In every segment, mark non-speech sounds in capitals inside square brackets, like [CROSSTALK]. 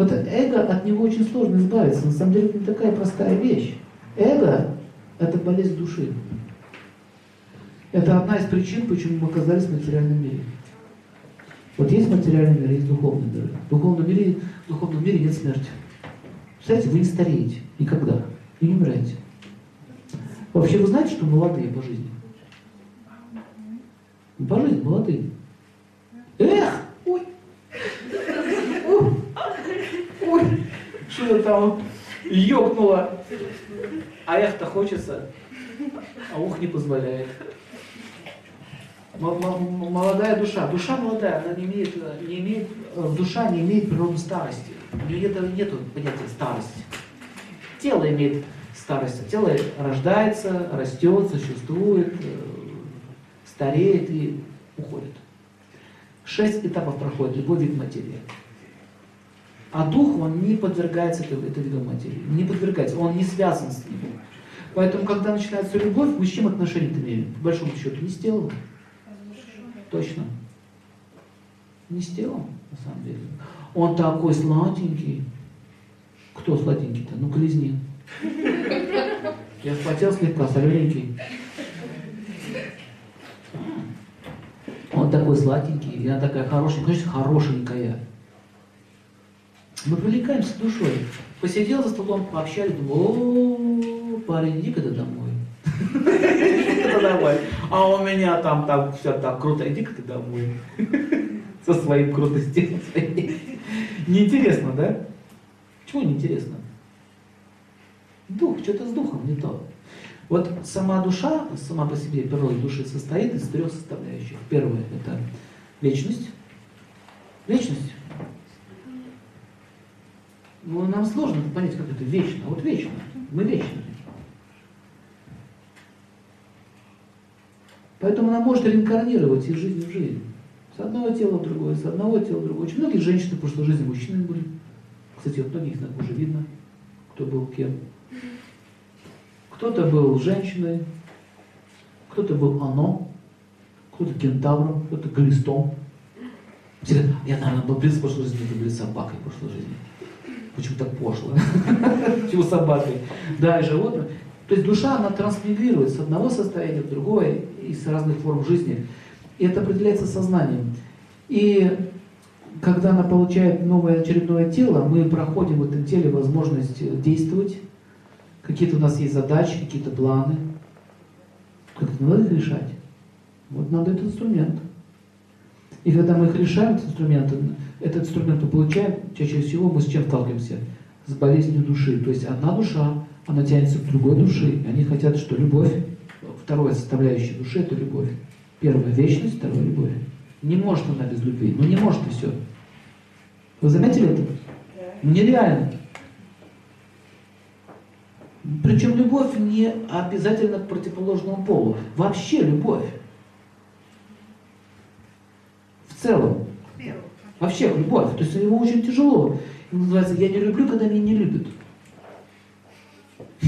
Вот эго, от него очень сложно избавиться. На самом деле это не такая простая вещь. Эго – это болезнь души. Это одна из причин, почему мы оказались в материальном мире. Вот есть материальный мир, есть духовный мир. В духовном мире, в духовном мире нет смерти. Представляете, вы не стареете никогда и не умираете. Вообще вы знаете, что молодые по жизни? По жизни молодые. Там ёкнуло. А эх-то хочется, а ух не позволяет молодая душа. Душа молодая, она не имеет, не имеет, э, душа не имеет природы старости. У нее нет, нет понятия старости. Тело имеет старость. Тело рождается, растет, существует, э, стареет и уходит. Шесть этапов проходит любой вид материи. А дух, он не подвергается этой, этой виду материи. Не подвергается, он не связан с ним. Поэтому, когда начинается любовь, мы с чем отношения имеем? По большому счету, не с телом. Точно. Не с телом, на самом деле. Он такой сладенький. Кто сладенький-то? Ну, клизни. Я вспотел слегка, солененький. Он такой сладенький, она такая хорошенькая, конечно, хорошенькая. Мы привлекаемся душой. Посидел за столом, пообщались, думаю, о, парень, иди-ка домой. Иди-ка домой. А у меня там так все так круто. Иди-ка ты домой. Со своим крутостью. Неинтересно, да? Чего неинтересно? Дух, что-то с духом не то. Вот сама душа, сама по себе природа души состоит из трех составляющих. Первое – это вечность. Вечность. Ну, нам сложно понять, как это вечно. Вот вечно. Мы вечны. Поэтому она может реинкарнировать из жизни в жизнь. С одного тела в другое, с одного тела в другое. Очень многие женщины в прошлой жизни мужчинами были. Кстати, вот многих так уже видно, кто был кем. Кто-то был женщиной, кто-то был оно, кто-то кентавром, кто-то глистом. Я, наверное, был принц в прошлой жизни, это были собакой в прошлой жизни. Почему так пошло? [LAUGHS] Почему собакой? Да, и животное. То есть душа, она трансмигрирует с одного состояния в другое, из разных форм жизни. И это определяется сознанием. И когда она получает новое очередное тело, мы проходим в этом теле возможность действовать. Какие-то у нас есть задачи, какие-то планы. Как-то надо их решать. Вот надо этот инструмент. И когда мы их решаем, этот инструмент, этот инструмент мы получаем, чаще всего мы с чем сталкиваемся? С болезнью души. То есть одна душа она тянется к другой душе. И они хотят, что любовь, вторая составляющая души – это любовь. Первая – вечность, вторая – любовь. Не может она без любви. Ну не может и все. Вы заметили это? Ну, нереально. Причем любовь не обязательно к противоположному полу. Вообще любовь. В целом. Вообще любовь. То есть его очень тяжело. называется «я не люблю, когда меня не любят». [LAUGHS]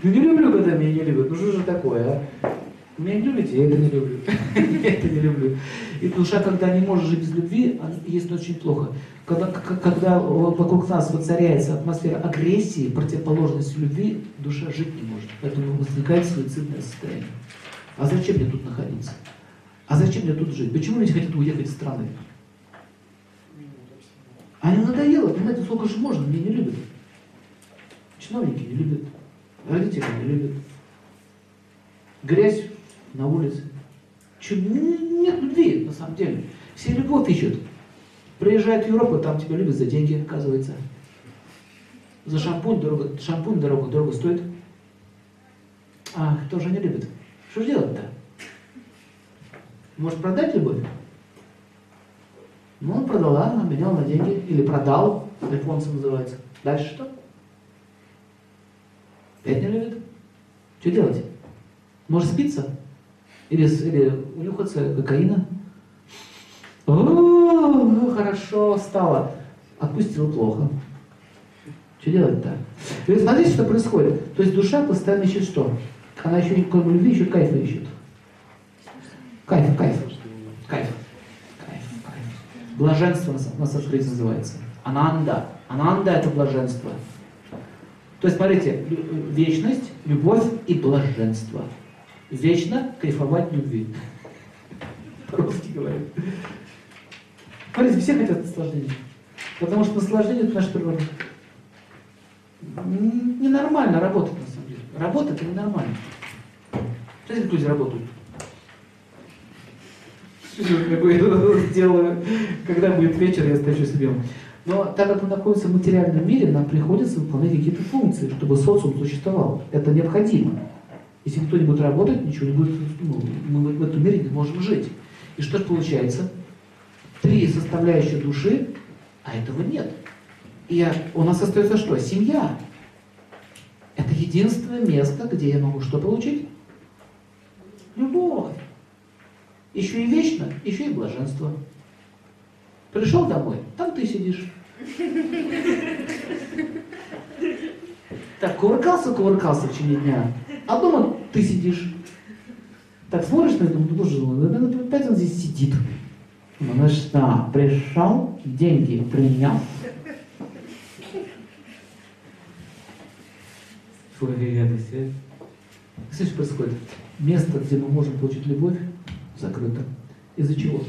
Ну не люблю, когда меня не любят. Ну что же такое, а? Меня не любите, я это не люблю. [LAUGHS] я это не люблю. И душа, когда не может жить без любви, есть очень плохо. Когда, когда вокруг нас воцаряется атмосфера агрессии, противоположности любви, душа жить не может. Поэтому возникает суицидное состояние. А зачем мне тут находиться? А зачем мне тут жить? Почему люди хотят уехать из страны? А им надоело, понимаете, сколько же можно, меня не любят. Чиновники не любят, родители не любят. Грязь на улице. Че, нет любви, на самом деле. Все любовь ищут. Приезжает в Европу, там тебя любят за деньги, оказывается. За шампунь дорого, шампунь дорого, дорого стоит. А кто же не любит? Что же делать-то? Может продать любовь? Ну, продала, обменял на деньги. Или продал, альфонсом называется. Дальше что? Опять не любит? Что делать? Может спиться? Или, или унюхаться кокаина? О, ну хорошо, стало. Отпустил плохо. Что делать-то? И смотрите, что происходит. То есть душа постоянно ищет что? Она еще кроме любви, еще кайфа ищет. Кайф, кайф. Кайф. Кайф, кайф. Блаженство на санскрите называется. Ананда. Ананда это блаженство. То есть, смотрите, вечность, любовь и блаженство. Вечно кайфовать любви. [LAUGHS] По-русски говорят. Смотрите, все хотят наслаждения. Потому что наслаждение это наша природа. Ненормально работать на самом деле. Работа это ненормально. Знаете, как люди работают? [LAUGHS] Делаю, когда будет вечер, я встречу с ним. Но так как мы находимся в материальном мире, нам приходится выполнять какие-то функции, чтобы социум существовал. Это необходимо. Если никто не будет работать, ничего не будет, ну, мы в этом мире не можем жить. И что же получается? Три составляющие души, а этого нет. И у нас остается что? Семья. Это единственное место, где я могу что получить? Любовь. Еще и вечно, еще и блаженство. Пришел домой, там ты сидишь. Так, кувыркался, кувыркался в течение дня, а дома ты сидишь. Так смотришь на это, ну, боже мой, опять он здесь сидит. Ну что, пришел, деньги принял. Фу, гадость, а? Что происходит? Место, где мы можем получить любовь, закрыто. Из-за чего?